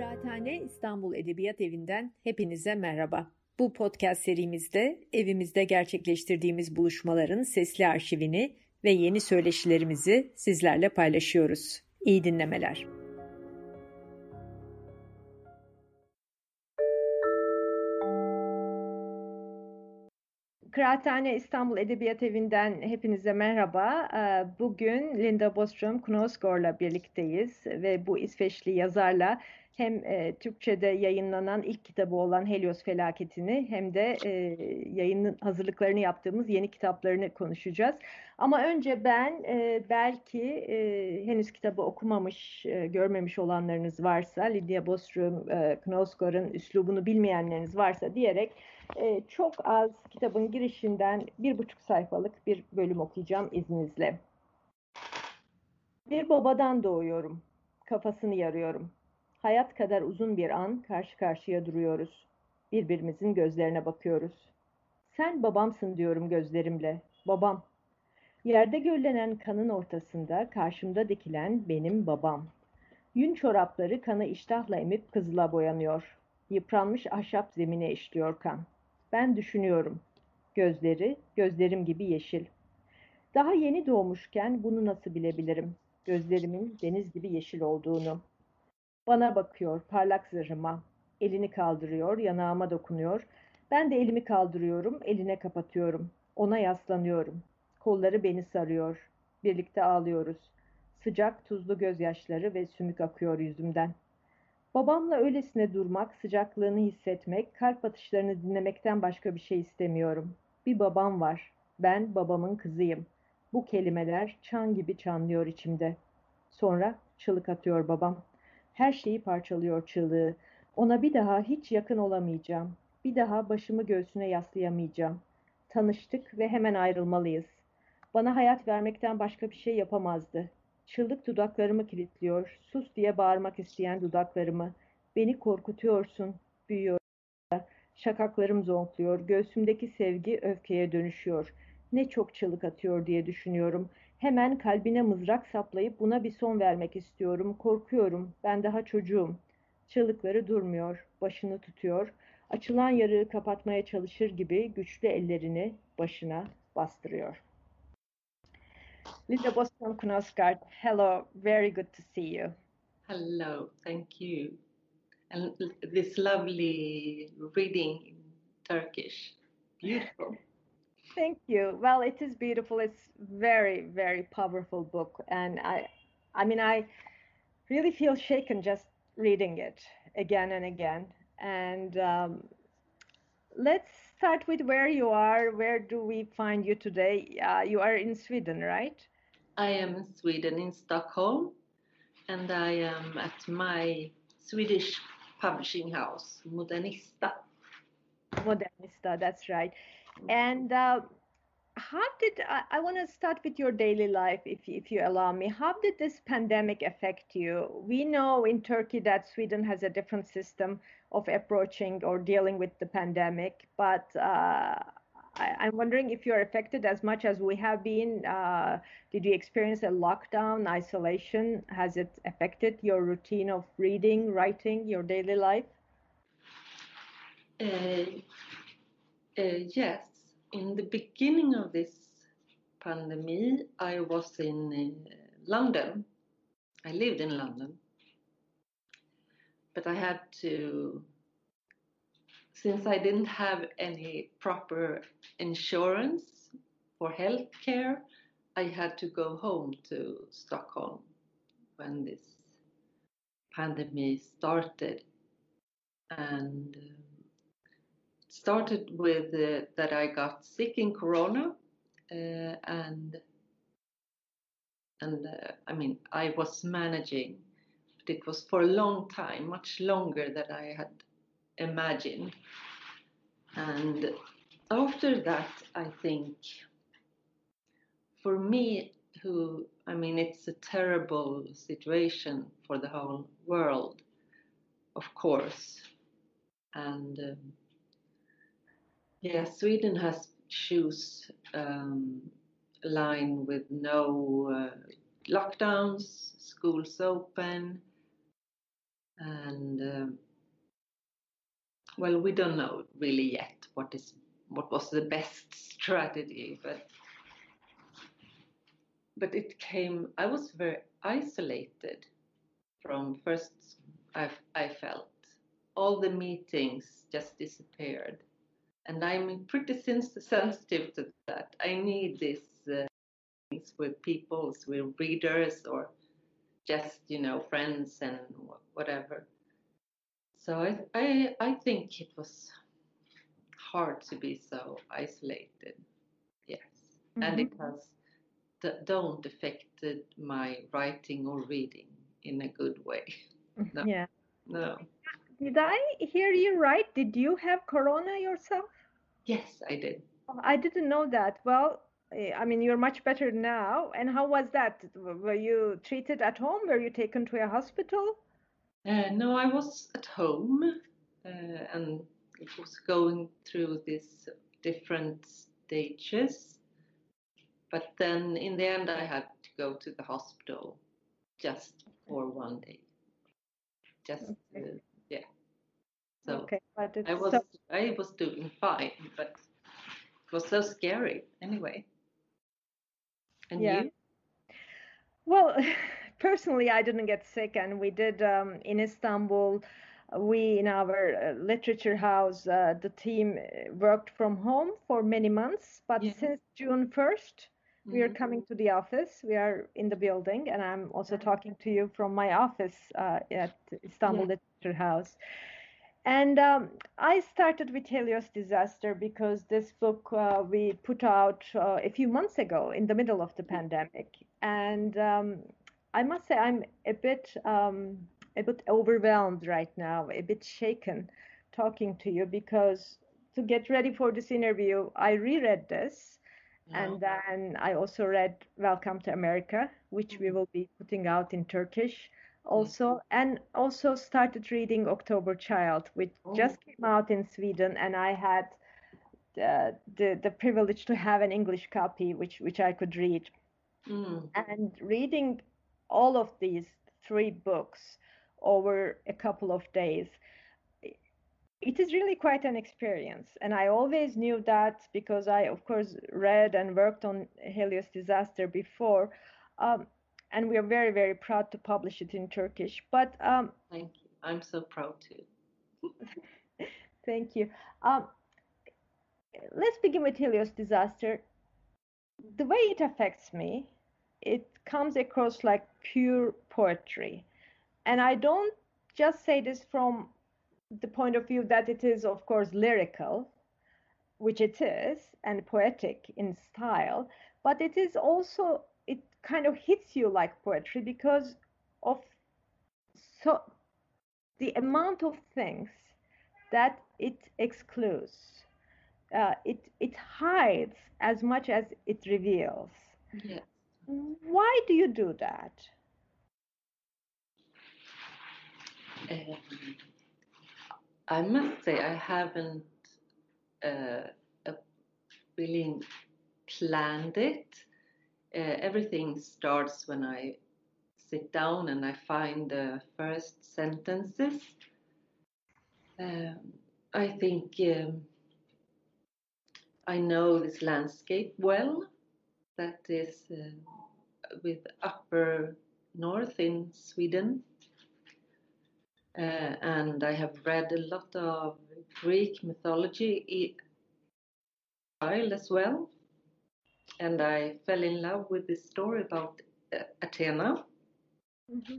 Kıraathane İstanbul Edebiyat Evi'nden hepinize merhaba. Bu podcast serimizde evimizde gerçekleştirdiğimiz buluşmaların sesli arşivini ve yeni söyleşilerimizi sizlerle paylaşıyoruz. İyi dinlemeler. Kıraathane İstanbul Edebiyat Evi'nden hepinize merhaba. Ee, bugün Linda Bostrom Knosgård'la birlikteyiz ve bu İsveçli yazarla hem e, Türkçe'de yayınlanan ilk kitabı olan Helios Felaketi'ni hem de e, yayının hazırlıklarını yaptığımız yeni kitaplarını konuşacağız. Ama önce ben e, belki e, henüz kitabı okumamış, e, görmemiş olanlarınız varsa, Lydia Bostrom e, Knosgård'un üslubunu bilmeyenleriniz varsa diyerek e, çok az kitabın girişinden bir buçuk sayfalık bir bölüm okuyacağım izninizle. Bir babadan doğuyorum. Kafasını yarıyorum. Hayat kadar uzun bir an karşı karşıya duruyoruz. Birbirimizin gözlerine bakıyoruz. Sen babamsın diyorum gözlerimle. Babam. Yerde göllenen kanın ortasında karşımda dikilen benim babam. Yün çorapları kanı iştahla emip kızıla boyanıyor. Yıpranmış ahşap zemine işliyor kan. Ben düşünüyorum. Gözleri, gözlerim gibi yeşil. Daha yeni doğmuşken bunu nasıl bilebilirim? Gözlerimin deniz gibi yeşil olduğunu. Bana bakıyor, parlak zırhıma. Elini kaldırıyor, yanağıma dokunuyor. Ben de elimi kaldırıyorum, eline kapatıyorum. Ona yaslanıyorum. Kolları beni sarıyor. Birlikte ağlıyoruz. Sıcak, tuzlu gözyaşları ve sümük akıyor yüzümden. Babamla öylesine durmak, sıcaklığını hissetmek, kalp atışlarını dinlemekten başka bir şey istemiyorum. Bir babam var. Ben babamın kızıyım. Bu kelimeler çan gibi çanlıyor içimde. Sonra çığlık atıyor babam. Her şeyi parçalıyor çığlığı. Ona bir daha hiç yakın olamayacağım. Bir daha başımı göğsüne yaslayamayacağım. Tanıştık ve hemen ayrılmalıyız. Bana hayat vermekten başka bir şey yapamazdı. Çığlık dudaklarımı kilitliyor, sus diye bağırmak isteyen dudaklarımı. Beni korkutuyorsun, büyüyor. Şakaklarım zonkluyor, göğsümdeki sevgi öfkeye dönüşüyor. Ne çok çığlık atıyor diye düşünüyorum. Hemen kalbine mızrak saplayıp buna bir son vermek istiyorum. Korkuyorum, ben daha çocuğum. Çığlıkları durmuyor, başını tutuyor. Açılan yarığı kapatmaya çalışır gibi güçlü ellerini başına bastırıyor. Linda Bostrom Knosgård, hello, very good to see you. Hello, thank you. And this lovely reading in Turkish. Beautiful. Thank you. Well, it is beautiful. It's very, very powerful book, and I, I mean, I really feel shaken just reading it again and again. And um, let's start with where you are. Where do we find you today? Uh, you are in Sweden, right? I am in Sweden, in Stockholm, and I am at my Swedish publishing house, Modernista. Modernista, that's right. And uh, how did I, I want to start with your daily life, if if you allow me? How did this pandemic affect you? We know in Turkey that Sweden has a different system of approaching or dealing with the pandemic, but uh, I, am wondering if you're affected as much as we have been. Uh, did you experience a lockdown, isolation? Has it affected your routine of reading, writing, your daily life? Uh, uh, yes. In the beginning of this pandemic, I was in uh, London. I lived in London. But I had to since I didn't have any proper insurance for health care, I had to go home to Stockholm when this pandemic started. And uh, started with uh, that I got sick in Corona, uh, and and uh, I mean I was managing, but it was for a long time, much longer than I had imagined. And after that, I think for me, who I mean, it's a terrible situation for the whole world, of course. And um, yeah, Sweden has choose um, line with no uh, lockdowns, schools open, and um, well, we don't know really yet what is what was the best strategy, but but it came. I was very isolated from first. I I felt all the meetings just disappeared, and I'm pretty sensitive to that. I need this uh, with people, with readers, or just you know friends and whatever. So I I I think it was hard to be so isolated. Yes, mm-hmm. and it has don't affected my writing or reading in a good way. No. Yeah. No. Did I hear you right? Did you have corona yourself? Yes, I did. Oh, I didn't know that. Well, eh, I mean, you're much better now. And how was that? Were you treated at home? Were you taken to a hospital? Uh, no, I was at home uh, and it was going through these different stages. But then in the end, I had to go to the hospital just for one day. Just, okay. So okay, but I was so... I was doing fine, but it was so scary anyway. And yeah. you? Well, personally, I didn't get sick, and we did um, in Istanbul we in our uh, literature house uh, the team uh, worked from home for many months but yeah. since june 1st mm-hmm. we are mm-hmm. coming to the office we are in the building and i'm also talking to you from my office uh, at istanbul yeah. literature house and um, I started with Helios Disaster because this book uh, we put out uh, a few months ago in the middle of the pandemic. And um, I must say, I'm a bit um, a bit overwhelmed right now, a bit shaken talking to you because to get ready for this interview, I reread this. And then I also read Welcome to America, which we mm-hmm. will be putting out in Turkish also, mm-hmm. and also started reading October Child, which oh. just came out in Sweden, and I had the, the, the privilege to have an English copy, which which I could read. Mm. And reading all of these three books over a couple of days it is really quite an experience and i always knew that because i of course read and worked on helios disaster before um, and we are very very proud to publish it in turkish but um, thank you. I'm so proud too. Thank you. Um, let's begin with helios disaster. The way it affects me it comes across like pure poetry. And I don't just say this from the point of view that it is, of course, lyrical, which it is, and poetic in style, but it is also, kind of hits you like poetry because of so the amount of things that it excludes. Uh, it it hides as much as it reveals. Yes. Why do you do that? Um, I must say I haven't uh, really planned it. Uh, everything starts when I sit down and I find the first sentences. Um, I think um, I know this landscape well. That is uh, with upper north in Sweden uh, and I have read a lot of Greek mythology as well. And I fell in love with this story about uh, Athena mm-hmm.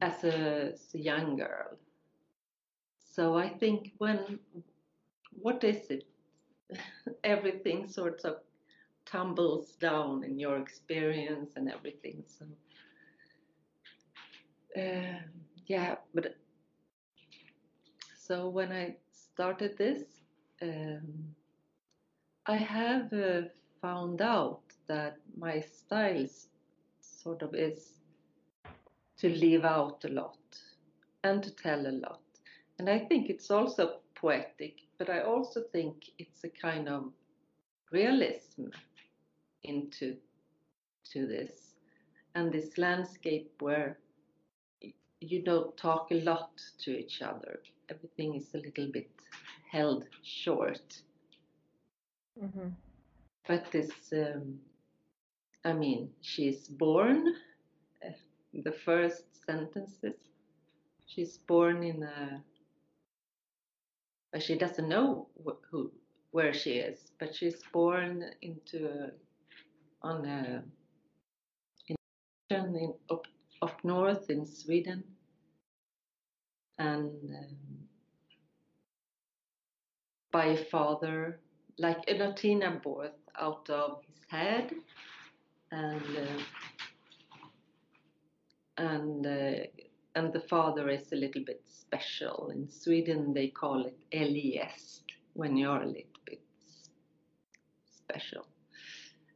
as, a, as a young girl. So I think when what is it? everything sort of tumbles down in your experience and everything. So. Uh, yeah, but so when I started this, um, I have uh, found out that my style sort of is to leave out a lot and to tell a lot. And I think it's also poetic, but I also think it's a kind of realism into to this and this landscape where you don't talk a lot to each other. Everything is a little bit held short. Mhm. But this, um, I mean, she's born. Uh, the first sentences. She's born in a. But she doesn't know wh- who where she is. But she's born into a, on a in, in up up north in Sweden, and um, by a father like a Latina birth out of his head, and uh, and uh, and the father is a little bit special. In Sweden, they call it eljest when you're a little bit special,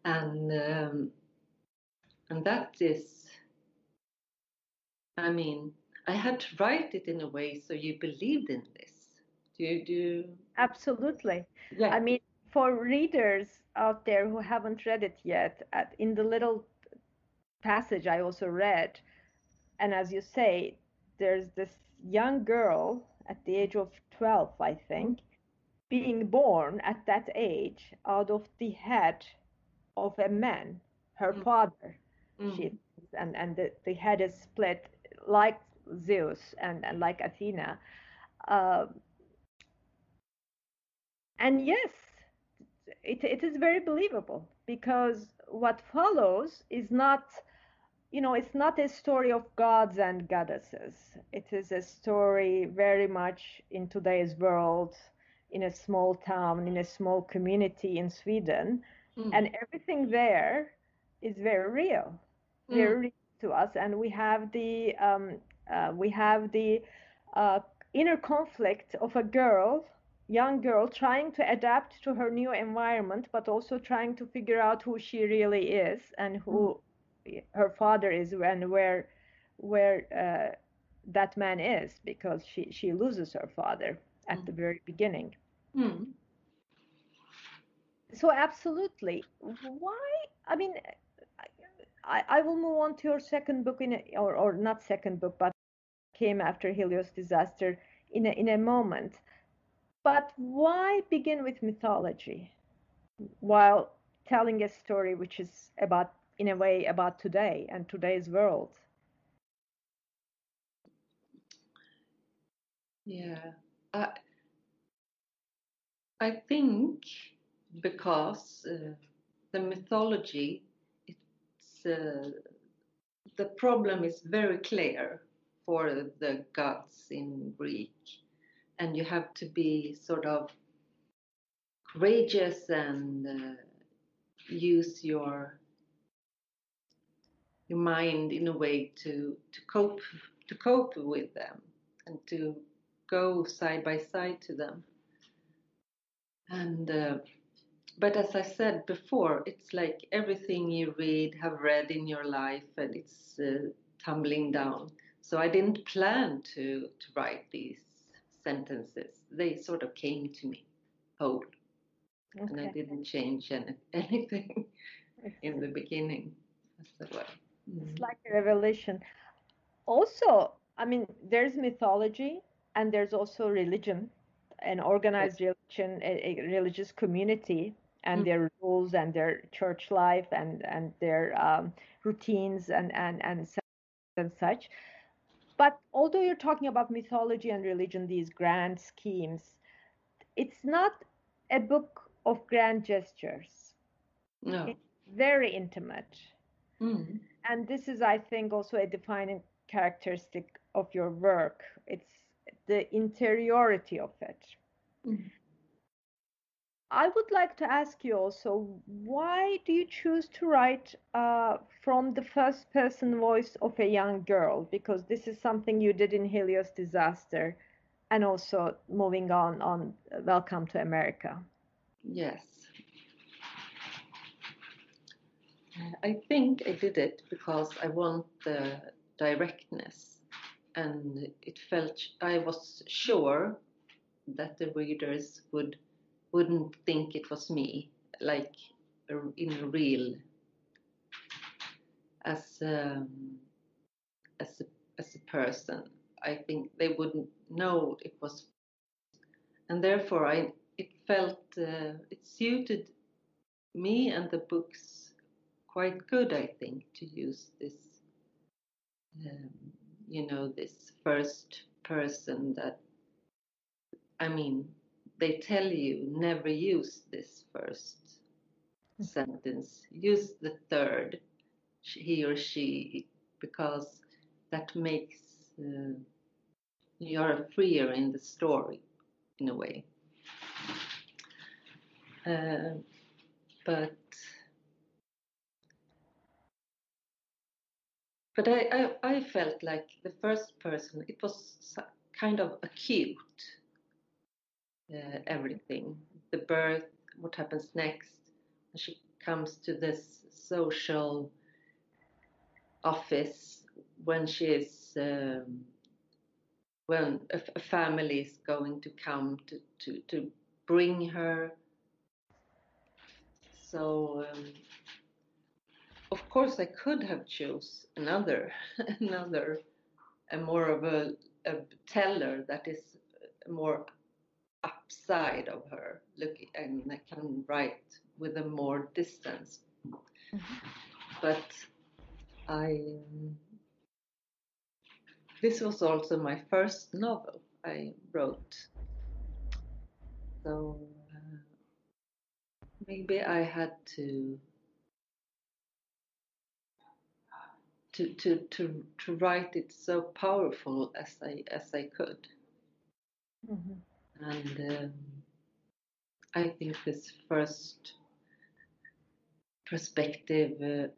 and um, and that is. I mean, I had to write it in a way so you believed in this. Do you do? Absolutely. Yeah. I mean, for readers out there who haven't read it yet, at, in the little passage I also read, and as you say, there's this young girl at the age of 12, I think, being born at that age out of the head of a man, her Mm. father. Mm. She, and and the, the head is split like Zeus and, and like Athena. Um, and yes, it, it is very believable because what follows is not you know it's not a story of gods and goddesses it is a story very much in today's world in a small town in a small community in sweden Mm. and everything there is very real Mm. very real to us and we have the um, uh, we have the uh, inner conflict of a girl young girl trying to adapt to her new environment but also trying to figure out who she really is and who her father is and where where uh, that man is because she she loses her father at Mm. the very beginning Mm. so absolutely why i mean I, I will move on to your second book in a, or, or not second book but came after helios disaster in a, in a moment but why begin with mythology while telling a story which is about in a way about today and today's world? Yeah, I I think because uh, the mythology, it's uh, the problem is very clear for the gods in Greek, and you have to be sort of courageous and uh, use your your mind in a way to to cope to cope with them and to go side by side to them. And uh, but as i said before it's like everything you read have read in your life and it's uh, tumbling down. So i didn't plan to to write these sentences. They sort of came to me whole. And i didn't change any, anything in the beginning. As well it's like a revelation also i mean there's mythology and there's also religion an organized religion a, a religious community and Mm. their rules and their church life and and their um, routines and and and and such but although you're talking about mythology and religion these grand schemes it's not a book of grand gestures. No. It's very intimate. Mm. and this is i think also a defining characteristic of your work. It's the interiority of it. Mm. I would like to ask you also why do you choose to write uh, from the first person voice of a young girl? Because this is something you did in helios disaster and also moving on on welcome to america. Yes. I think I did it because I want the directness, and it felt I was sure that the readers would wouldn't think it was me, like in real as um, as a, as a person, I think they wouldn't know it was, and therefore I it felt uh, it suited me and the books quite good. I think to use this, um, you know, this first person that. I mean, they tell you never use this first sentence. Use the third, he or she, because that makes uh, you're freer in the story in a way. Uh, but but I, I, I felt like the first person it was kind of acute uh, everything the birth what happens next she comes to this social office when she is um, when a, family is going to come to, to, to bring her. So um, of course I could have chose another another a more of a, a teller that is more upside of her looking and I can write with a more distance. Mm-hmm. But I this was also my first novel I wrote. So uh, maybe I had to to to to to write it so powerful as I as I could. Mm-hmm. And um, I think this first perspective uh,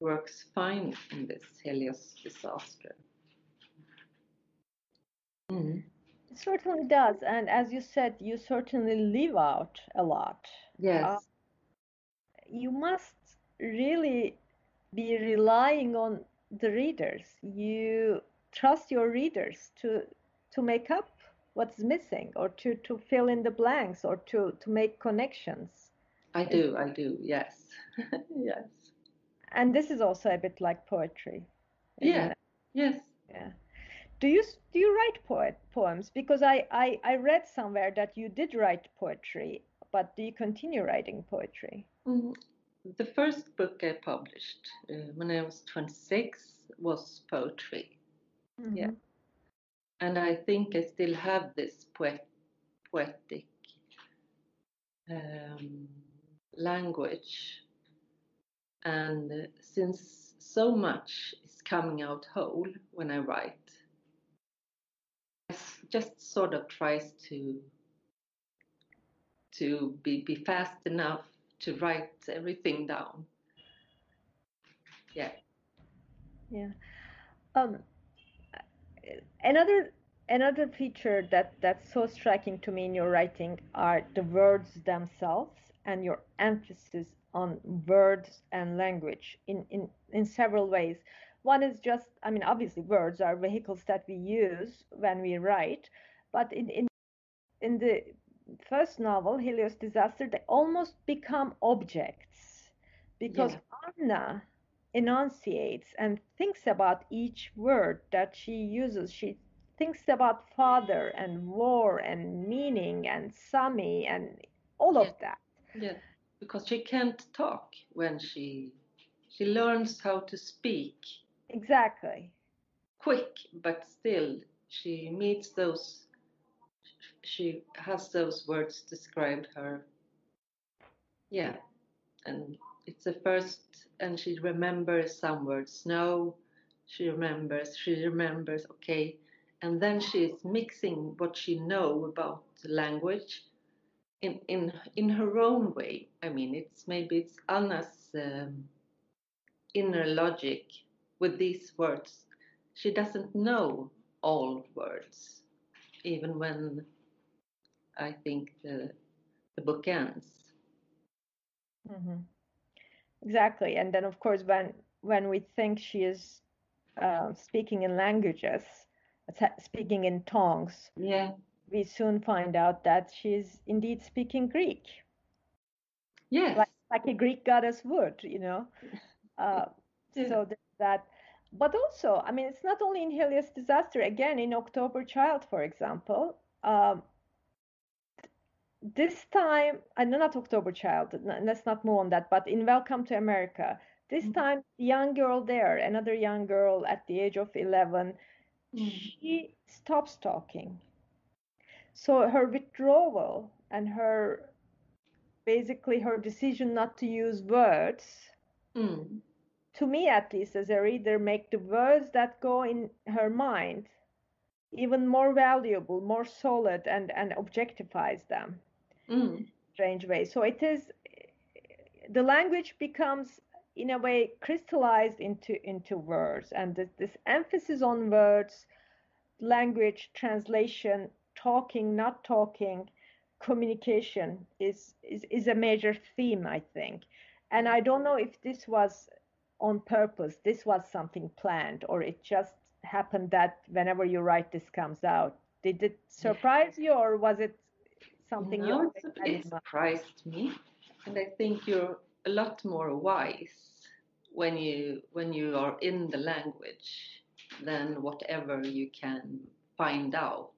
works fine in this Helios disaster. Mm. It certainly does. And as you said, you certainly live out a lot. Yes. Uh, you must really be relying on the readers. You trust your readers to to make up what's missing or to, to fill in the blanks or to, to make connections. I do, I do, yes. yes. And this is also a bit like poetry. Yeah, yes. Yeah. Do you do you write poet poems? Because I, I, I read somewhere that you did write poetry, but do you continue writing poetry? Mm, the first book I published uh, when I was 26 was poetry. Mm-hmm. Yeah and I think I still have this poet, poetic um, language. And since so much is coming out whole when I write, I just sort of tries to to be, be fast enough to write everything down. Yeah. Yeah. Um, another another feature that that's so striking to me in your writing are the words themselves and your emphasis on words and language in in in several ways one is just i mean obviously words are vehicles that we use when we write but in in in the first novel helios disaster they almost become objects because yeah. anna enunciates and thinks about each word that she uses. She thinks about father and war and meaning and Sami and all yeah. of that. Yeah, because she can't talk when she she learns how to speak. Exactly. Quick, but still she meets those. She has those words describe her. Yeah, and it's the first and she remembers some words snow she remembers she remembers okay. And then she is mixing what she know about language in in in her own way. I mean it's maybe it's anna's um, inner logic with these words. She doesn't know all words even when i think the the book ends. Mm-hmm. Exactly. And then, of course, when when we think she is uh, speaking in languages, speaking in tongues, yeah, we soon find out that she's indeed speaking Greek. Yes, like, like a Greek goddess would, you know. Uh, yeah. So that but also, I mean, it's not only in Helios disaster. Again, in October Child, for example, um, this time, I know not October Child. Let's not move on that. But in Welcome to America, this mm-hmm. time, young girl there, another young girl at the age of 11, mm-hmm. she stops talking. So her withdrawal and her basically her decision not to use words mm to me at least as a reader make the words that go in her mind even more valuable more solid and and objectifies them mm. strange way. So it is the language becomes in a way crystallized into into words. And this, this emphasis on words language translation talking not talking communication is, is is a major theme i think. And i don't know if this was on purpose this was something planned or it just happened that whenever you write this comes out. Did it surprise you or was it something you it surprised me and i think you're a lot more wise when you when you are in the language than whatever you can find out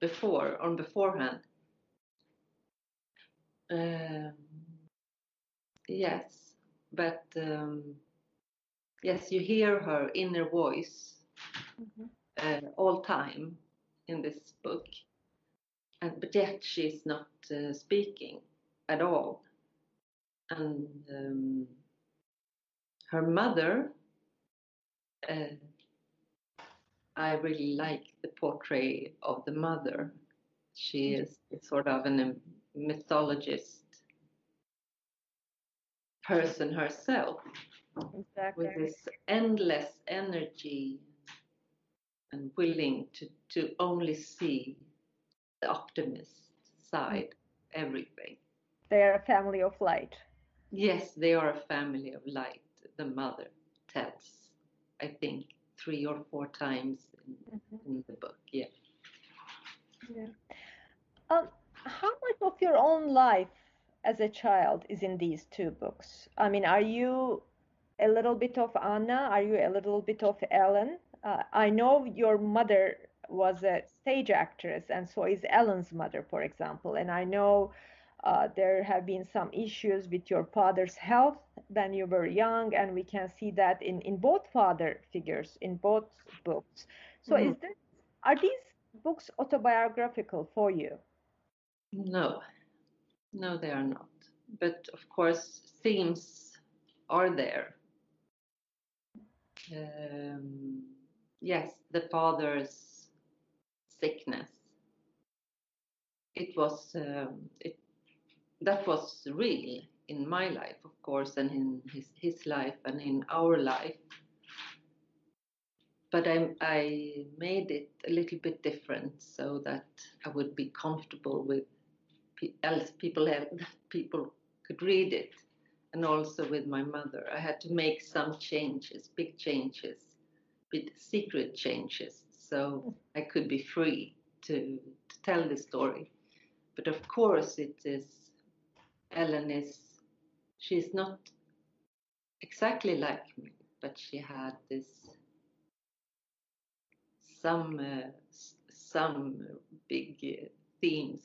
before on beforehand. Um, yes but um, yes, you hear her inner voice mm-hmm. uh, all time in this book, and but yet she's not uh, speaking at all, and um, her mother. Uh, I really like the portrait of the mother. She mm-hmm. is sort of an, a mythologist person herself exactly. with this endless energy and willing to, to only see the optimist side everything they are a family of light yes they are a family of light the mother tells i think three or four times in, mm-hmm. in the book yeah yeah um, how much of your own life as a child is in these two books. I mean, are you a little bit of Anna? Are you a little bit of Ellen? Uh, I know your mother was a stage actress, and so is Ellen's mother, for example. And I know uh, there have been some issues with your father's health when you were young, and we can see that in, in both father figures in both books. So, mm-hmm. is this are these books autobiographical for you? No, no, they are not. But of course, themes are there. Um, yes, the father's sickness. It was um, it that was real in my life, of course, and in his his life and in our life. But I I made it a little bit different so that I would be comfortable with else people have people could read it and also with my mother i had to make some changes big changes big secret changes so i could be free to, to tell the story but of course it is ellen is she's not exactly like me but she had this some uh, some big uh, themes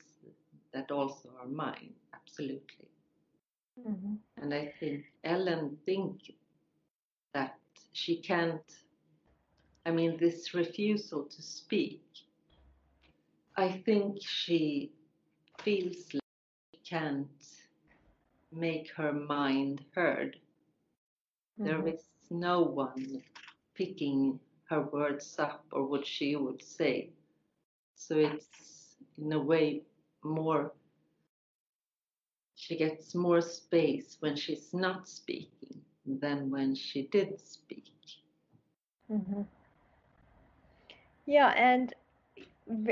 that also are mine, absolutely. Mm-hmm. And I think Ellen think that she can't. I mean, this refusal to speak. I think she feels like she can't make her mind heard. Mm-hmm. There is no one picking her words up or what she would say. So it's in a way more she gets more space when she's not speaking than when she did speak. Mm-hmm. Yeah, and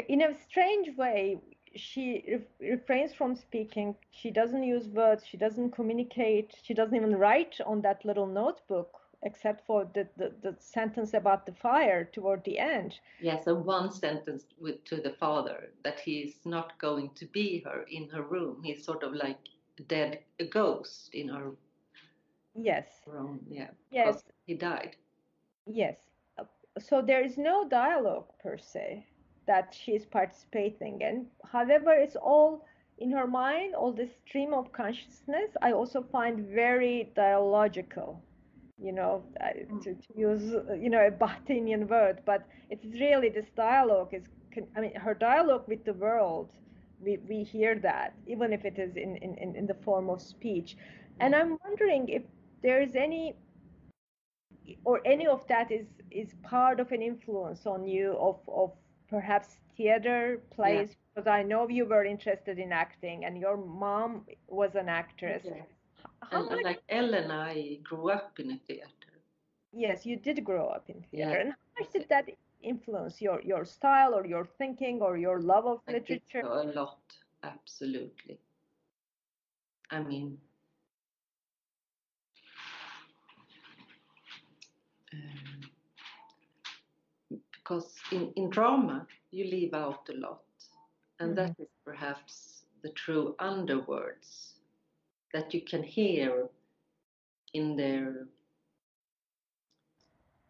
in a strange way, she re- refrains from speaking. She doesn't use words. She doesn't communicate. She doesn't even write on that little notebook except for the, the, the, sentence about the fire toward the end. Yes, and one sentence with, to the father that he's not going to be her in her room. He's sort of like a dead a ghost in her yes room. Yeah. Yes. He died. Yes. So there is no dialogue per se that she's participating in. However, it's all in her mind, all this stream of consciousness, I also find very dialogical. You know, to, mm. to use you know a Bakhtinian word, but it's really this dialogue is. I mean, her dialogue with the world, we we hear that even if it is in in in in the form of speech, and mm. I'm wondering if there is any or any of that is is part of an influence on you of of perhaps theater plays because I know you were interested in acting and your mom was an actress. Yeah. And, and like Ellen, I grew up in a theater. Yes, you did grow up in theater. Yeah, And how much did that influence your your style or your thinking or your love of I literature? so a lot, absolutely. I mean, um, because in, in drama you leave out a lot, and that is perhaps the true underwords that you can hear in their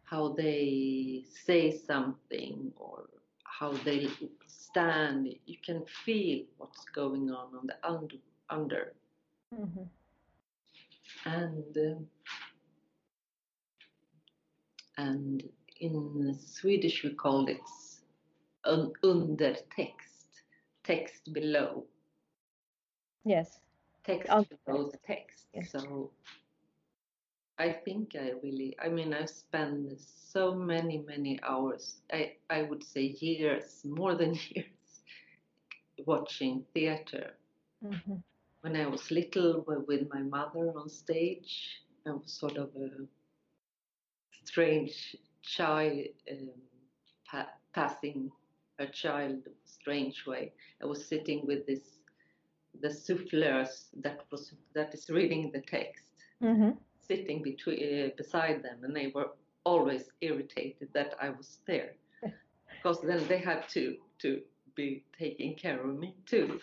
how they say something or how they stand. You can feel what's going on on the under, under. Mhm. and um, and in Swedish we call it un- undertext, text below, Yes. text Undertext. below the text. Yes. So I think I really, I mean—I spent so many, many hours. I I would say years, more than years, watching theater. Mhm. when I was little with my mother on stage, I was sort of a strange child um, pa- passing a child strange way. I was sitting with this the souffleurs that was that is reading the text, Mhm. sitting between uh, beside them, and they were always irritated that I was there, because then they had to to be taking care of me too.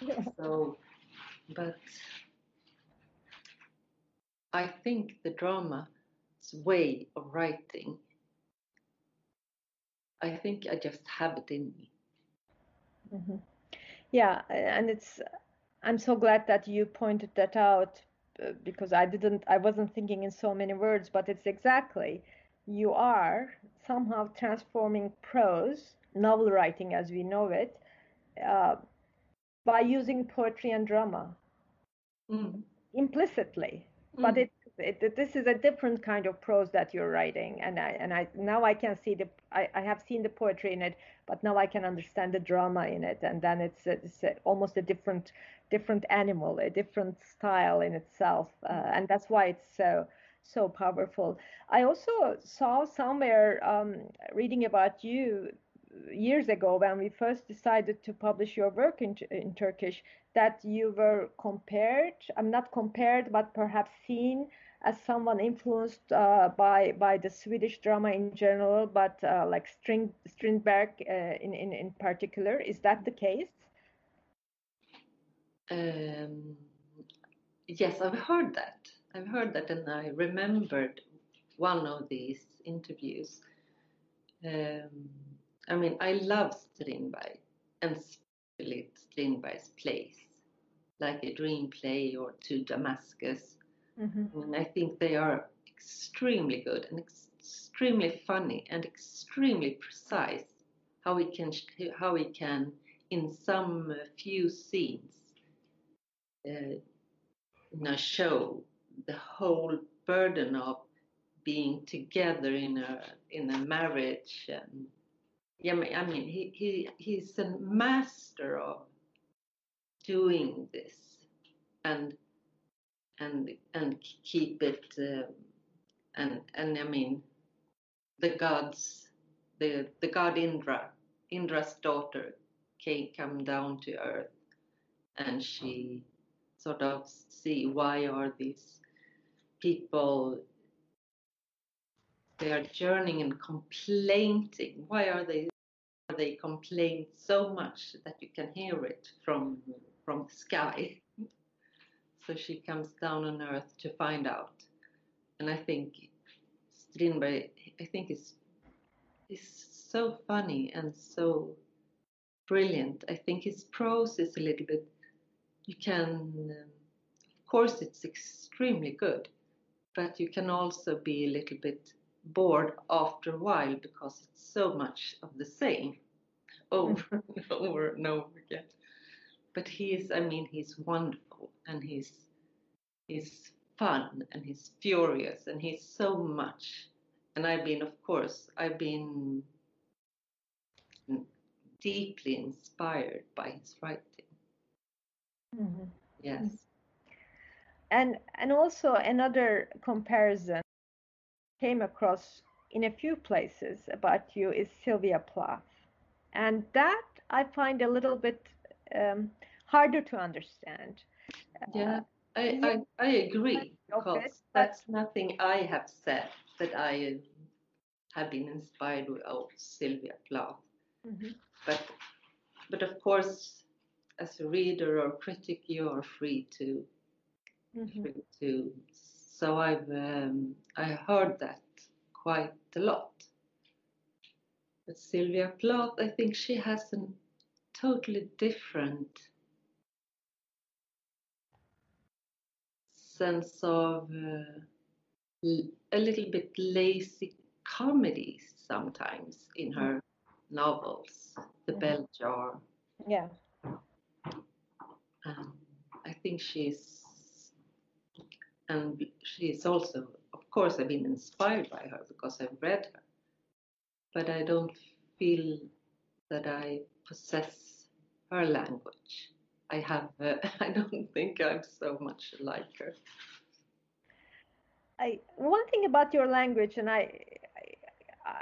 So, but I think the drama's way of writing, I think I just have it in me. Mhm. Yeah, and it's I'm so glad that you pointed that out uh, because I didn't I wasn't thinking in so many words, but it's exactly you are somehow transforming prose, novel writing as we know it, uh, by using poetry and drama Mm. implicitly. But Mm. it, it, it- this is a different kind of prose that you're writing, and I and I now I can see the I, I have seen the poetry in it, but now I can understand the drama in it, and then it's it's almost a different different animal, a different style in itself, uh, and that's why it's so so powerful. I also saw somewhere um, reading about you years ago when we first decided to publish your work in, in Turkish that you were compared, I'm not compared, but perhaps seen as someone influenced uh, by by the Swedish drama in general, but uh, like String, Strindberg uh, in, in in particular. Is that the case? Um, yes, I've heard that. I've heard that, and I remembered one of these interviews. Um, I mean, I love Strindberg, and Strindberg's plays, like A Dream Play or To Damascus. Mm-hmm. And I think they are extremely good and extremely funny and extremely precise. How he can, how he can, in some few scenes, uh, a show, the whole burden of being together in a in a marriage and yeah, I mean, I mean he, he he's a master of doing this and and and keep it um, and and I mean the gods the the god Indra Indra's daughter came come down to earth and she sort of see why are these people they are journeying and complaining why are they they complain so much that you can hear it from from the sky so she comes down on earth to find out and i think Strindberg, I think is is so funny and so brilliant. I think his prose is a little bit. You can, um, of course, it's extremely good, but you can also be a little bit bored after a while because it's so much of the same over and over and over again. But he is, I mean, he's wonderful and he's he's fun and he's furious and he's so much. And I've been, of course, I've been deeply inspired by his writing. Mm-hmm. Yes. And and also another comparison came across in a few places about you is Sylvia Plath, and that I find a little bit um, harder to understand. Yeah, uh, I, I, I agree because it, that's nothing I have said that I have been inspired of Sylvia Plath. Mm-hmm. But but of course, as a reader or critic, you are free to mm-hmm. free to. So I've um, I heard that quite a lot. But Sylvia Plath, I think she has a totally different sense of uh, a little bit lazy comedy sometimes in her novels, The mm-hmm. Bell Jar. Yeah. Um, I think she's, and she's also, of course, I've been inspired by her because I've read her, but I don't feel that I possess her language. I have, uh, I don't think I'm so much like her. I, one thing about your language, and I,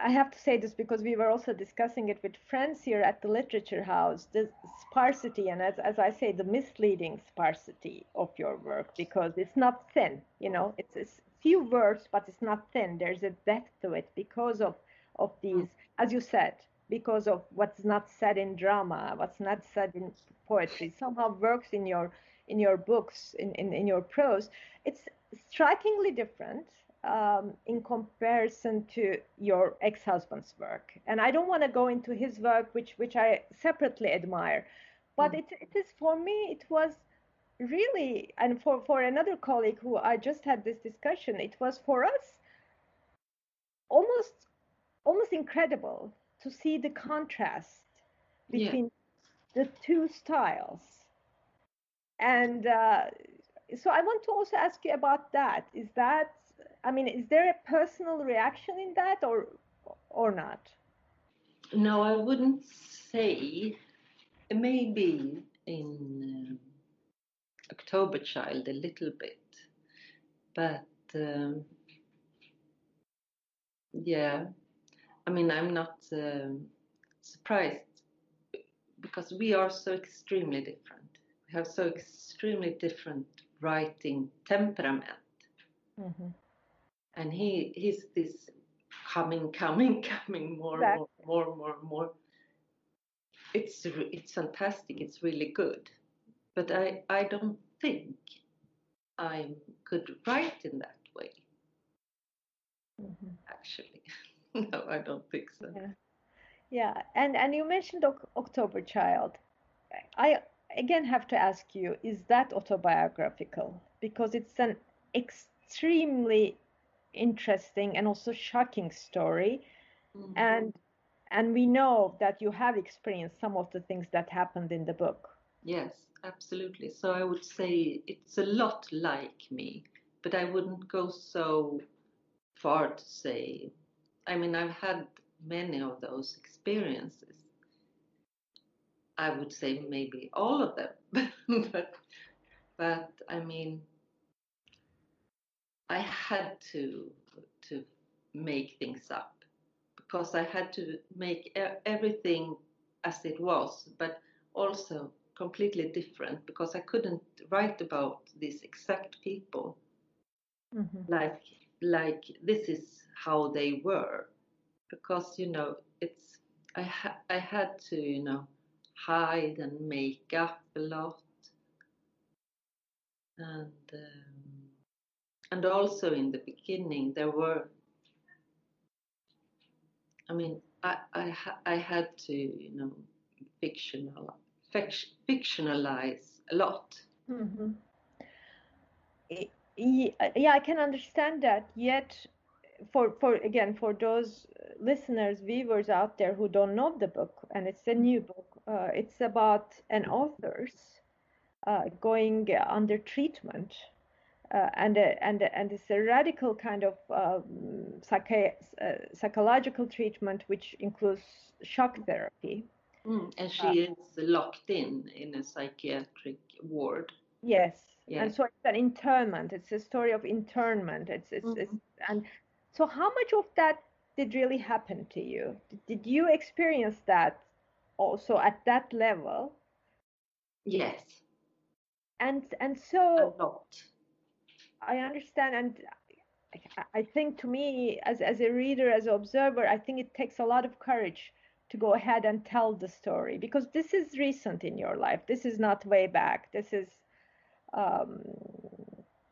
I have to say this because we were also discussing it with friends here at the Literature House, the sparsity and as, as I say, the misleading sparsity of your work because it's not thin, you know, it's, it's few words, but it's not thin. There's a depth to it because of, of these, as you said, because of what's not said in drama, what's not said in poetry, somehow works in your in your books, in, in, in your prose. It's strikingly different um, in comparison to your ex-husband's work. And I don't want to go into his work, which which I separately admire, but mm. it, it is for me it was really and for for another colleague who I just had this discussion, it was for us almost almost incredible to see the contrast between yeah. the two styles. And uh, so I want to also ask you about that. Is that I mean, is there a personal reaction in that or or not? No, I wouldn't say. Maybe in um, October Child a little bit, but um, yeah, I mean, I'm not um, surprised because we are so extremely different. We have so extremely different writing temperament. Mm-hmm and he he's this coming, coming, coming more, exactly. more, more, more, more. It's it's fantastic. It's really good, but I I don't think I could write in that way. Mm-hmm. Actually, no, I don't think so. Yeah. yeah, and and you mentioned October Child. I again have to ask you: Is that autobiographical? Because it's an extremely interesting and also shocking story mm-hmm. and and we know that you have experienced some of the things that happened in the book yes absolutely so i would say it's a lot like me but i wouldn't go so far to say i mean i've had many of those experiences i would say maybe all of them but but i mean I had to to make things up because I had to make everything as it was, but also completely different because I couldn't write about these exact people. Mm-hmm. Like like this is how they were, because you know it's I ha- I had to you know hide and make up a lot and. Um, and also in the beginning there were I mean, I I, ha- I had to, you know, fictional, fictionalize a lot. Mm-hmm. Yeah, I can understand that. Yet, for for again, for those listeners, viewers out there who don't know the book, and it's a new book. Uh, it's about an author's uh, going under treatment, uh, and and and it's a radical kind of um, psychi- uh, psychological treatment, which includes shock therapy. Mm, and she is locked in in a psychiatric ward. Yes. Yeah. And so it's an internment. It's a story of internment. It's it's, Mhm. it's and so how much of that did really happen to you? Did you experience that also at that level? Yes, And and so a lot. I understand and I- I think to me as as a reader as an observer I think it takes a lot of courage to go ahead and tell the story because this is recent in your life. This is not way back. This is um,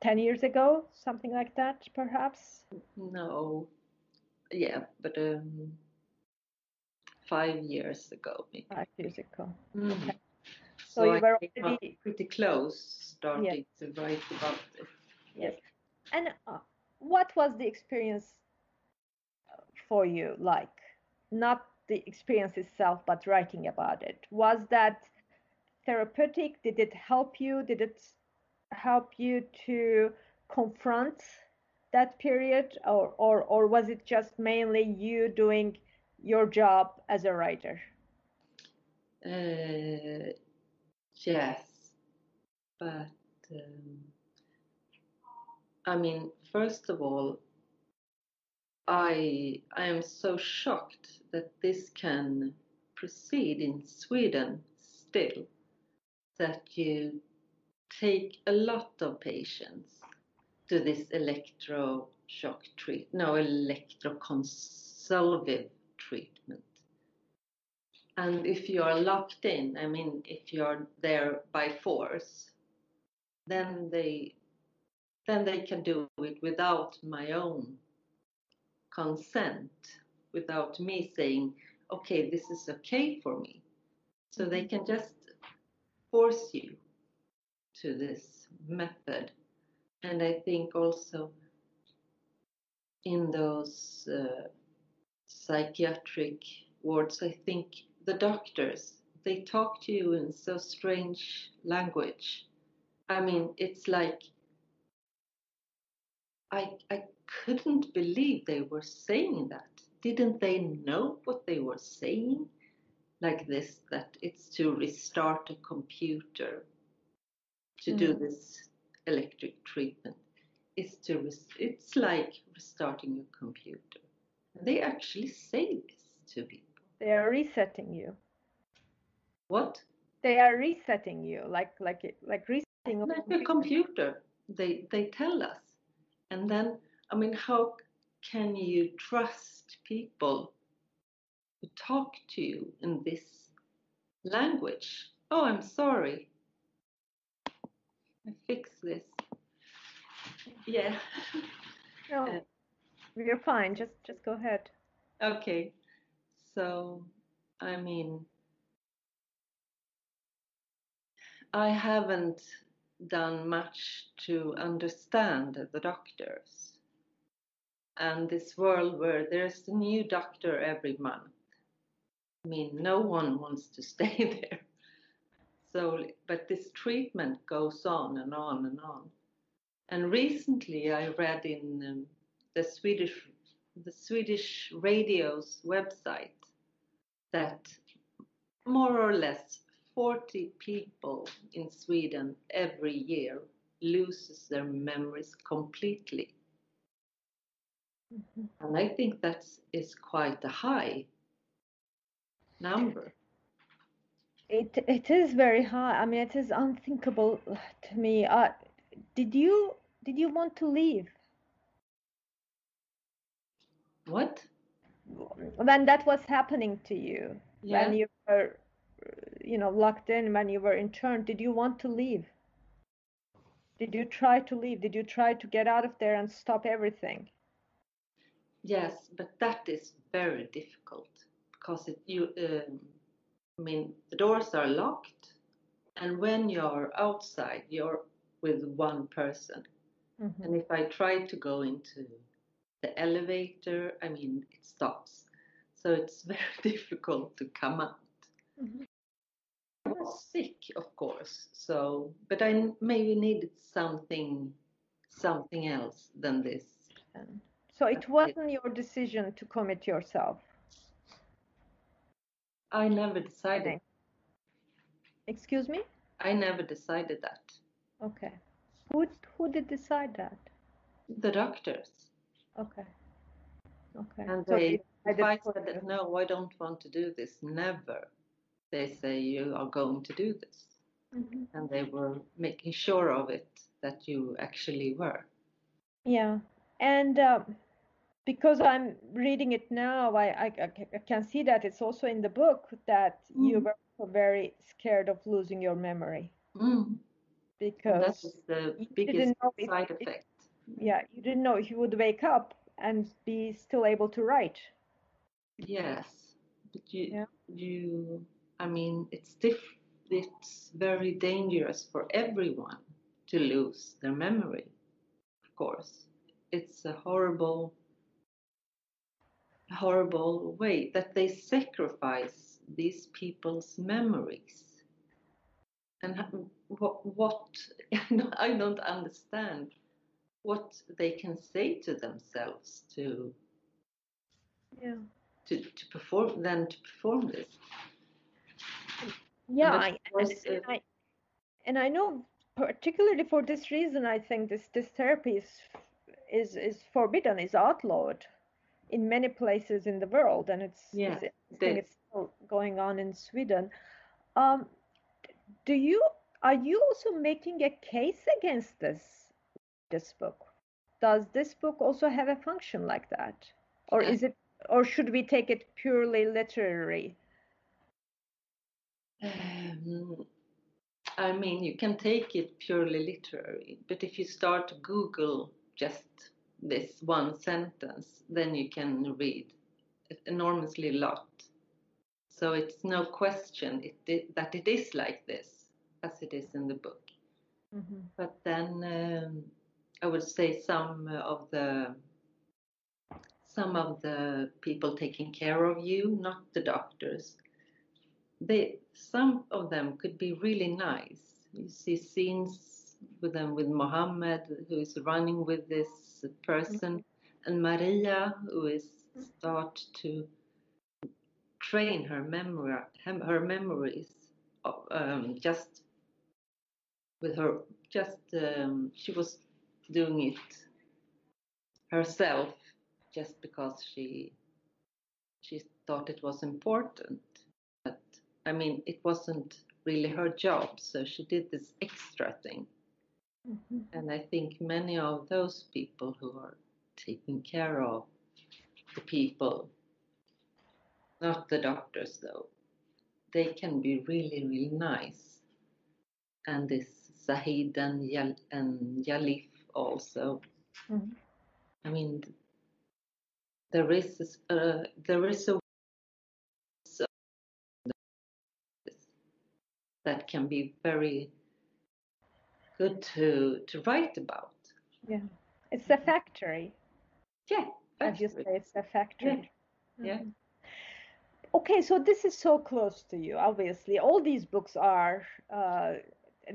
10 years ago, something like that, perhaps. No, yeah, but um, five years ago, maybe. Five years ago. Mm. So So, you I were already- pretty close, starting to write about it. Yes. And uh, what was the experience uh, for you like? Not the experience itself, but writing about it. Was that therapeutic? Did it help you? Did it help you to confront that period, or or or was it just mainly you doing your job as a writer? Uh, yes, but um, I mean, first of all, I I am so shocked that this can proceed in Sweden still. That you take a lot of patients to this electroshock treat, no electroconsultative treatment. And if you are locked in, I mean, if you're there by force, then they then they can do it without my own consent, without me saying, okay, this is okay for me. So they can just force you to this method. And I think also in those uh, psychiatric wards, I think the doctors they talk to you in so strange language. I mean, it's like I I couldn't believe they were saying that. Didn't they know what they were saying? Like this, that it's to restart a computer to do Mm. this electric treatment. Is to res- it's like restarting your computer. They actually say this to people. They are resetting you. What? They are resetting you, like like like resetting. a like a computer. computer they they tell us and then i mean how can you trust people who talk to you in this language oh i'm sorry fix this yeah No, Uh, you're fine. Just just go ahead. okay so i mean i haven't done much to understand the doctors and this world where there's a new doctor every month. I mean, no one wants to stay there. So, but this treatment goes on and on and on. And recently, I read in um, the Swedish the Swedish radio's website that more or less 40 people in Sweden every year loses their memories completely. Mhm. And I think that is quite a high number. It it is very high. I mean, it is unthinkable to me. Uh, did you did you want to leave What? when that was happening to you? Yeah. When you were, you know, locked in, when you were interned, did you want to leave? Did you try to leave? Did you try to get out of there and stop everything? Yes, but that is very difficult because it, you, um, I mean, the doors are locked, and when you're outside, you're with one person. Mhm. And if I try to go into the elevator, I mean, it stops. So it's very difficult to come out. Mhm. I was sick, of course. So, but I maybe needed something, something else than this. So it. wasn't your decision to commit yourself. I never decided. Excuse me? I never decided that. Okay. Who who did decide that? The doctors. Okay. Okay. And So they, if I said that, no, I don't want to do this, never. They say you are going to do this. Mhm. And they were making sure of it that you actually were. Yeah. And um, because I'm reading it now, I, I, I can see that it's also in the book that you Mhm. were very scared of losing your memory Mm. Because is the biggest if, side if effect. yeah, you didn't know if you would wake up and be still able to write. Yes, but you, Yeah. you, I mean, it's diff- it's very dangerous for everyone to lose their memory. Of course, it's a horrible, horrible way that they sacrifice these people's memories. And what, what I don't understand what they can say to themselves to Yeah. to, to perform then to perform this. Yeah, that I, and, was, and uh, I and I know particularly for this reason, I think this this therapy is is is forbidden, is outlawed in many places in the world, and it's Yeah, it's I think it's still going on in Sweden. Um, do you are you also making a case against this this book? Does this book also have a function like that, or Yeah. is it or should we take it purely literary? Um, I mean, you can take it purely literary, but if you start to Google just this one sentence, then you can read enormously lot. So it's no question it, it, that it is like this, as it is in the book. Mhm. But then um, I would say some of the some of the people taking care of you, not the doctors, they some of them could be really nice. You see scenes with them with Mohammed, who is running with this person, and Maria, who is start to train her memory, her memories, of, um, just with her, just um, she was doing it herself, just because she she thought it was important. But I mean, it wasn't really her job, so she did this extra thing. Mhm. And I think many of those people who are taking care of the people, not the doctors though, they can be really, really nice. And this Zahid and, Yal- and Yalif also. Mhm. I mean, there is uh, there is a that can be very good to to write about. Yeah, it's a factory. Yeah, As you say, it's a factory. Yeah. Mhm. Okay, so this is so close to you, obviously. All these books are, uh,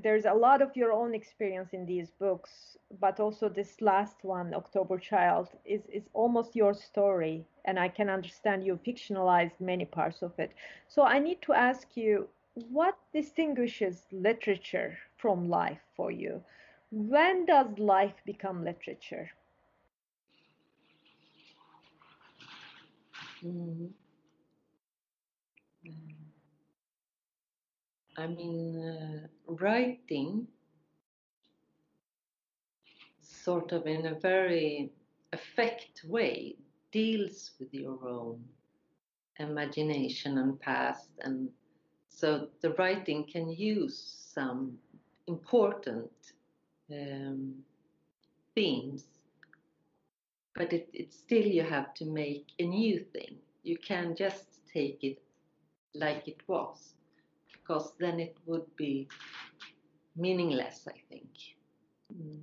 there's a lot of your own experience in these books, but also this last one, October Child, is, is almost your story. And I can understand you fictionalized many parts of it. So I need to ask you, what distinguishes literature from life for you? When does life become literature? Mm. Mm. I mean, uh, writing sort of in a very effect way deals with your own imagination and past and so the writing can use some important um, themes but it, it still you have to make a new thing. You can't just take it like it was, because then it would be meaningless, I think. Mm.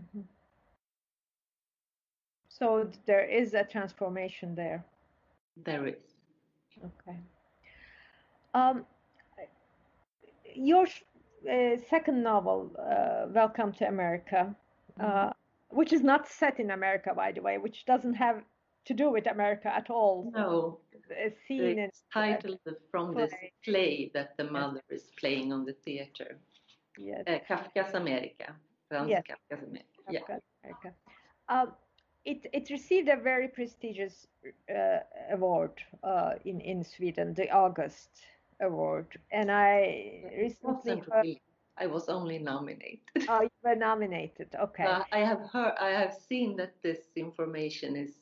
Mm-hmm. So there is a transformation there. There is. Okay. Um, your second novel, uh, Welcome to America, uh, mm-hmm. which is not set in America, by the way, which doesn't have to do with America at all. No. A scene it's titled from play. this play that the mother yes. is playing on the theater. Yes. Uh, Kafka's America. Franz yes. Kafka's America. Kafka's yeah. America. Um, it, it received a very prestigious uh, award uh, in, in Sweden, the August Award. And I recently heard, I was only nominated. Oh, you were nominated. Okay. Uh, I have heard, I have seen that this information is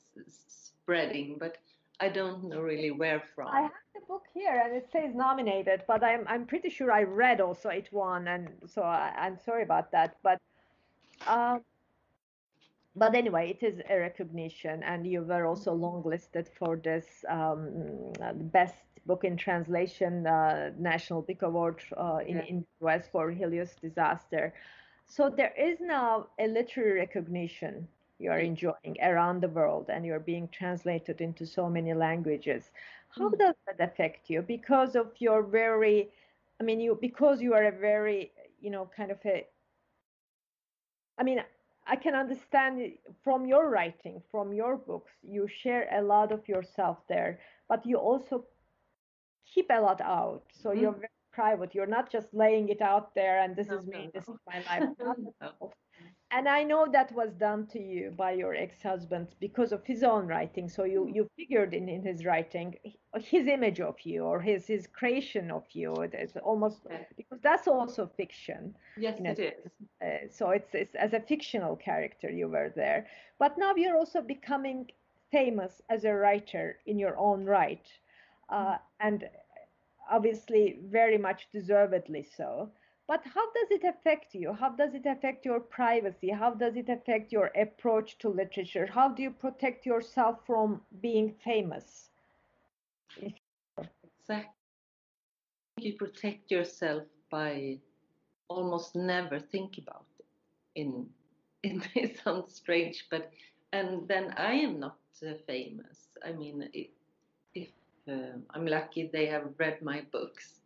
spreading, but I don't know really where from. I have the book here, and it says nominated, but I'm I'm pretty sure I read also it won, and so I, am sorry about that. But um, but anyway, it is a recognition, and you were also longlisted for this um, the best book in translation uh, National Book Award uh, in, yeah. in the US for Helios Disaster. So there is now a literary recognition you are enjoying around the world, and you're being translated into so many languages. How mm. does that affect you? Because of your very, I mean, you because you are a very, you know, kind of a I mean, I can understand from your writing, from your books, you share a lot of yourself there, but you also keep a lot out. So mm-hmm. you're very private. You're not just laying it out there and this no, is me, no, this no. is my life. and I know that was done to you by your ex-husband because of his own writing. So you, hmm. you figured in, in his writing his image of you or his his creation of you. It's almost because that's also fiction. Yes, it is. Uh, so it's, it's as a fictional character you were there, but now you're also becoming famous as a writer in your own right, uh, hmm. and obviously very much deservedly so. But how does it affect you? How does it affect your privacy? How does it affect your approach to literature? How do you protect yourself from being famous? Exactly. You protect yourself by almost never think about it. In, in it sounds strange, but and then I am not uh, famous. I mean, if, if uh, I'm lucky, they have read my books,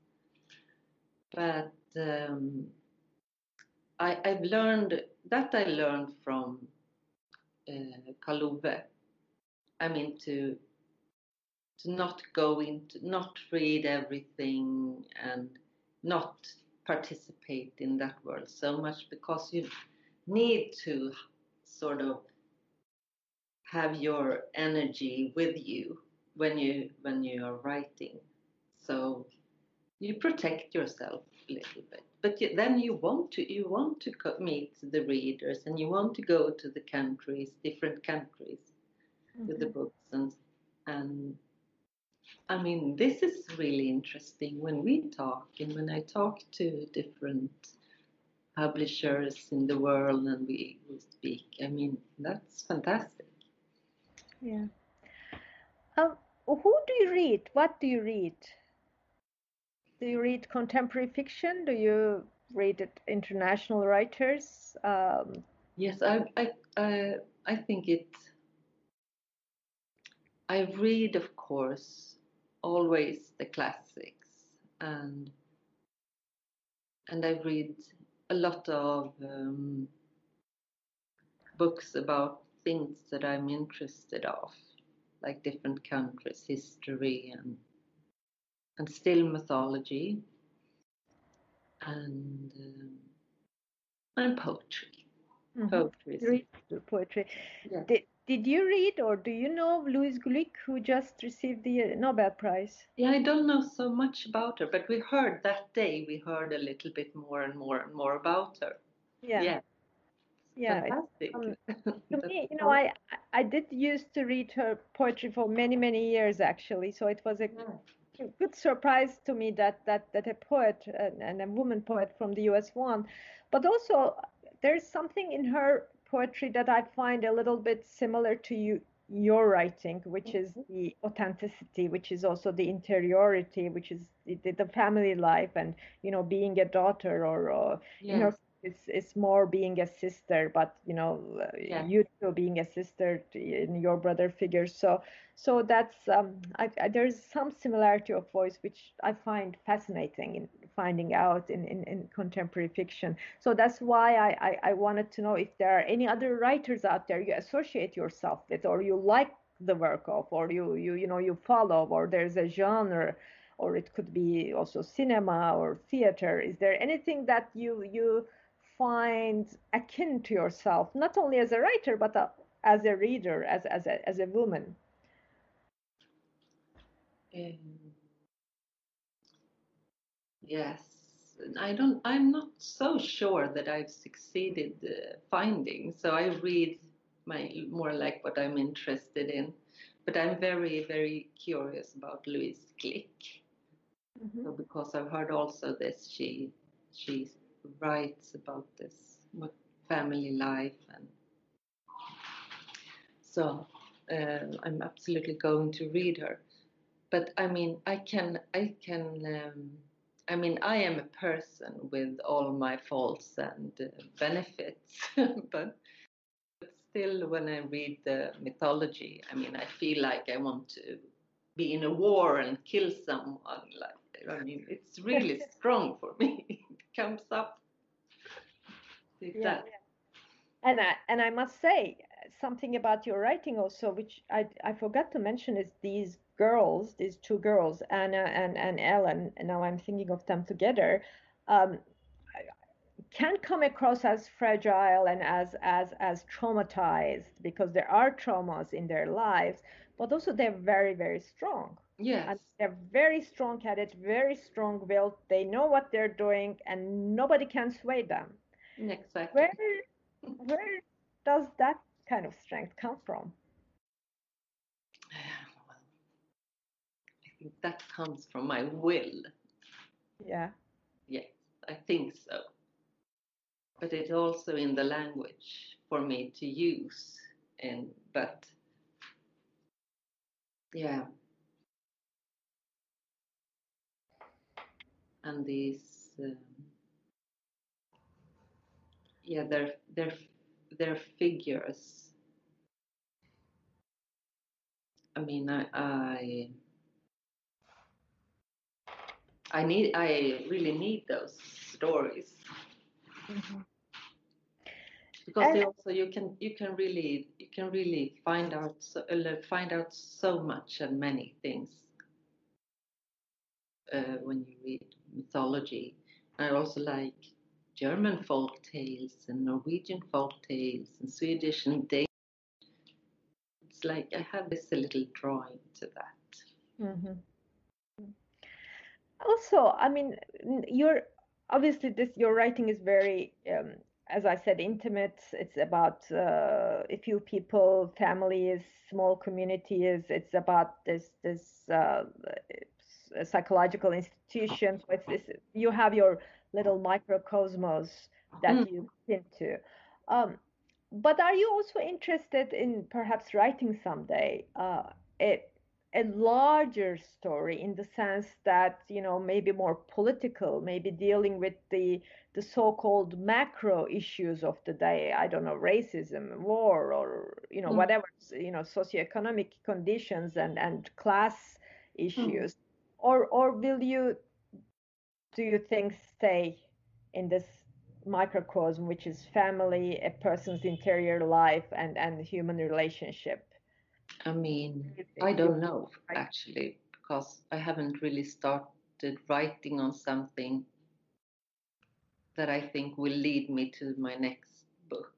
but um, I, have learned that I learned from uh, I mean to to not go into, not read everything and not participate in that world so much because you need to sort of have your energy with you when you when you are writing so you protect yourself a little bit but you, then you want to you want to meet the readers and you want to go to the countries different countries mm-hmm. with the mm-hmm. books and and I mean this is really interesting when we talk and when I talk to different publishers in the world and we, we speak I mean that's fantastic yeah um, who do you read what do you read do you read contemporary fiction? Do you read international writers? Um, yes, I, I, I, I think it. I read, of course, always the classics, and and I read a lot of um, books about things that I'm interested of, like different countries, history, and and still mythology and um, and poetry. Mm-hmm. Poetry. Poetry. Yeah. Did, did you read or do you know Louise Glück, who just received the uh, Nobel Prize? Yeah, I don't know so much about her, but we heard that day. We heard a little bit more and more and more about her. Yeah. Yeah. Yeah, um, to me, you know, I I did used to read her poetry for many many years actually, so it was a yeah good surprise to me that that that a poet and, and a woman poet from the U.S. won, but also there's something in her poetry that I find a little bit similar to you your writing, which is Mm-hmm. the authenticity, which is also the interiority, which is the, the family life, and you know, being a daughter, or in her Yes. It's it's more being a sister, but you know, Yeah. you too being a sister in your brother figure. So so that's um, I, I, there's some similarity of voice, which I find fascinating in finding out in, in, in contemporary fiction. So that's why I, I, I wanted to know if there are any other writers out there you associate yourself with, or you like the work of, or you you you know you follow, or there's a genre, or it could be also cinema or theater. Is there anything that you you find akin to yourself, not only as a writer but uh as a reader, as as a as a woman? Um, yes. I don't. I'm not so sure that I've succeeded uh, finding. So I read my more like what I'm interested in, but I'm very very curious about Louise Glück. Mhm. So because I've heard also this, she she writes about this what family life and so uh, I'm absolutely going to read her. But I mean, I can I can um, I mean I am a person with all my faults and uh, benefits, but but still when I read the mythology, I mean I feel like I want to be in a war and kill someone. Like I mean, it's really strong for me. Comes up like Yeah. that. And I, and I must say something about your writing also, which I, I forgot to mention is these girls, these two girls, Anna and, and Ellen, and now I'm thinking of them together, um, can come across as fragile and as, as, as traumatized because there are traumas in their lives, but also they're very, very strong. Yes. And they're very strong headed, very strong willed. They know what they're doing, and nobody can sway them. Exactly. Where where does that kind of strength come from? Ah, well, I think that comes from my will. Yeah. Yes, I think so. But it's also in the language for me to use. And but yeah. And these um, yeah, they're they're they're figures. I mean, I, I I need I really need those stories. Because they And- also you can you can really you can really find out so, uh, find out so much and many things uh, when you read mythology. I also like German folk tales and Norwegian folk tales and Swedish and Danish. It's like I have this little drawing to that. Mhm. Also, I mean, you're obviously this your writing is very, um, as I said, intimate. It's about uh, a few people, families, small communities. It's about this this uh, psychological institution. So it's this you have your little microcosmos that Mm. you look into. Um, but are you also interested in perhaps writing someday uh, a, a larger story in the sense that you know maybe more political, maybe dealing with the the so-called macro issues of the day? I don't know, racism, war, or you know Mm. whatever you know socioeconomic conditions and and class issues, or or will you do you think stay in this microcosm, which is family, a person's interior life, and and human relationship? I mean, I don't know actually because I haven't really started writing on something that I think will lead me to my next book.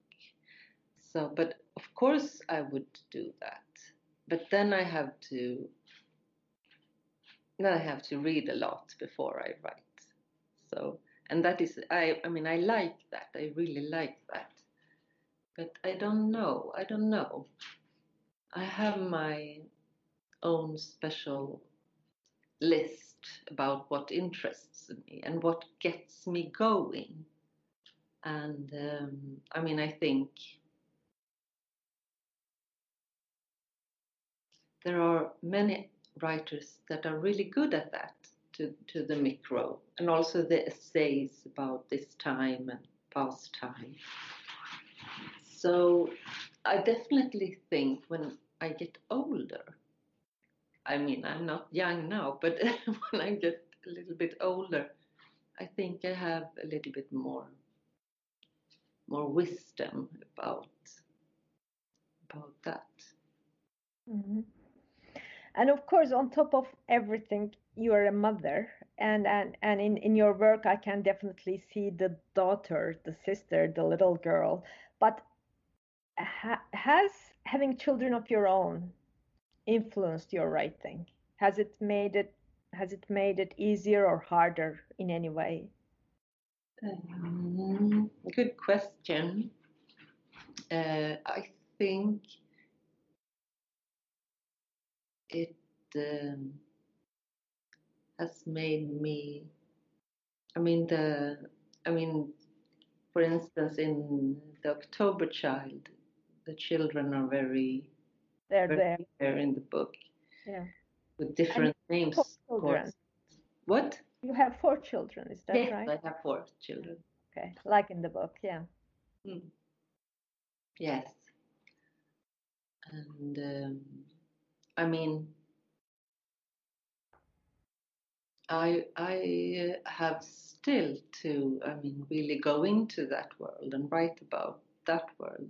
So, but of course I would do that. But then I have to that I have to read a lot before I write. So, and that is, I, I mean, I like that. I really like that. But I don't know. I don't know. I have my own special list about what interests me and what gets me going. And um, I mean, I think there are many writers that are really good at that to, to the micro and also the essays about this time and past time. So I definitely think when I get older, I mean, I'm not young now, but when I get a little bit older, I think I have a little bit more more wisdom about about that. Mm-hmm. And of course, on top of everything, you are a mother, and and and in in your work, I can definitely see the daughter, the sister, the little girl. But ha- has having children of your own influenced your writing? Has it made it has it made it easier or harder in any way? Um, good question. Uh, I think it um, has made me. I mean the. I mean, for instance, in the October Child, the children are very. They're there. there in the book. Yeah. With different names. Of course. What? You have four children, is that yes, right? I have four children. Okay, like in the book, yeah. Mm. Yes. And um, I mean, I I have still to I mean really go into that world and write about that world.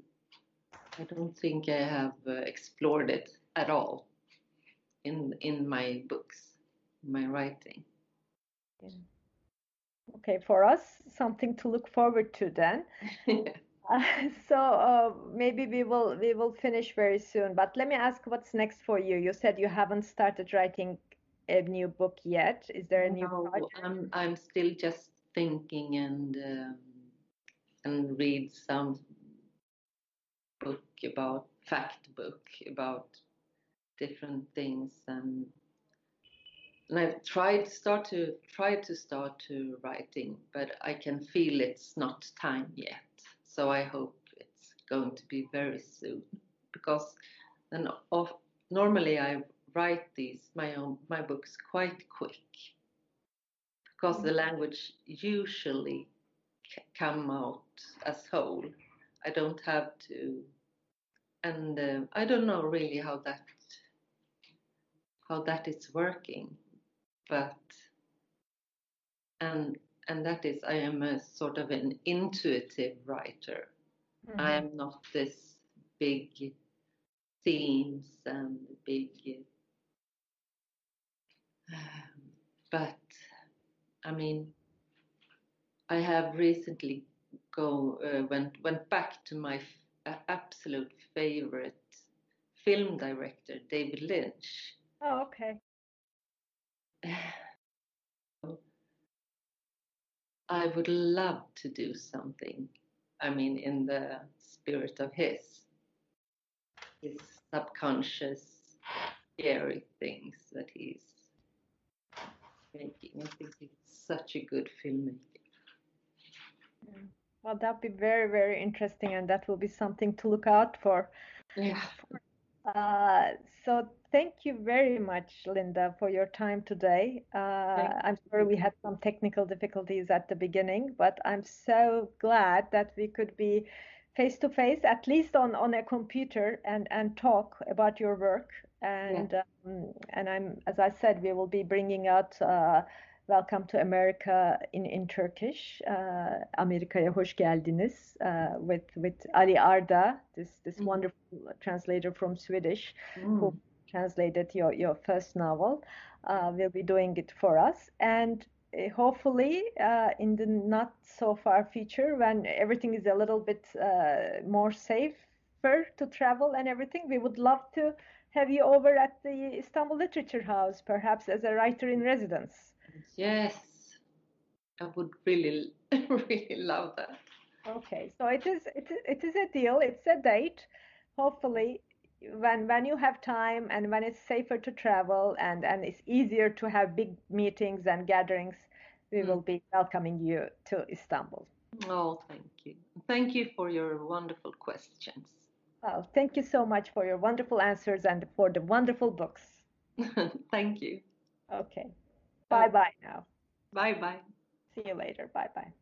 I don't think I have uh, explored it at all in in my books, my writing. Yeah. Okay, for us, something to look forward to then. Uh, so uh, maybe we will we will finish very soon. But let me ask, what's next for you? You said you haven't started writing a new book yet. Is there a new no, project? I'm I'm still just thinking and um, and read some book about fact book about different things and and I've tried start to try to start to writing, but I can feel it's not time yet. So I hope it's going to be very soon because then of, normally I write these my own my books quite quick because the language usually c- come out as whole. I don't have to, and uh, I don't know really how that how that is working, but and and that is I am a sort of an intuitive writer. I Mhm. am not this big themes and big, um, but I mean, I have recently go uh, went went back to my f- uh, absolute favorite film director, David Lynch. Oh, okay. I would love to do something. I mean, in the spirit of his, his subconscious, scary things that he's making. I think he's such a good filmmaker. Well, that'd be very, very interesting, and that will be something to look out for. Yeah. Uh, so thank you very much, Linda, for your time today. Uh, I'm sorry we had some technical difficulties at the beginning, but I'm so glad that we could be face to face, at least on, on a computer, and, and talk about your work. And um, and I'm, as I said, we will be bringing out uh, Welcome to America in, in Turkish, uh, Amerika'ya hoş geldiniz, uh, with with Ali Arda, this this Mhm. wonderful translator from Swedish, Mm. who translated your your first novel, uh, will be doing it for us, and uh, hopefully uh, in the not so far future, when everything is a little bit uh, more safer to travel and everything, we would love to have you over at the Istanbul Literature House, perhaps as a writer in residence. Yes, I would really, really love that. Okay, so it is it is it is a deal. It's a date. Hopefully, when when you have time and when it's safer to travel and and it's easier to have big meetings and gatherings, we Mm. will be welcoming you to Istanbul. Oh, thank you. Thank you for your wonderful questions. Well, thank you so much for your wonderful answers and for the wonderful books. Thank you. Okay. Bye bye now. Bye bye. See you later. Bye bye.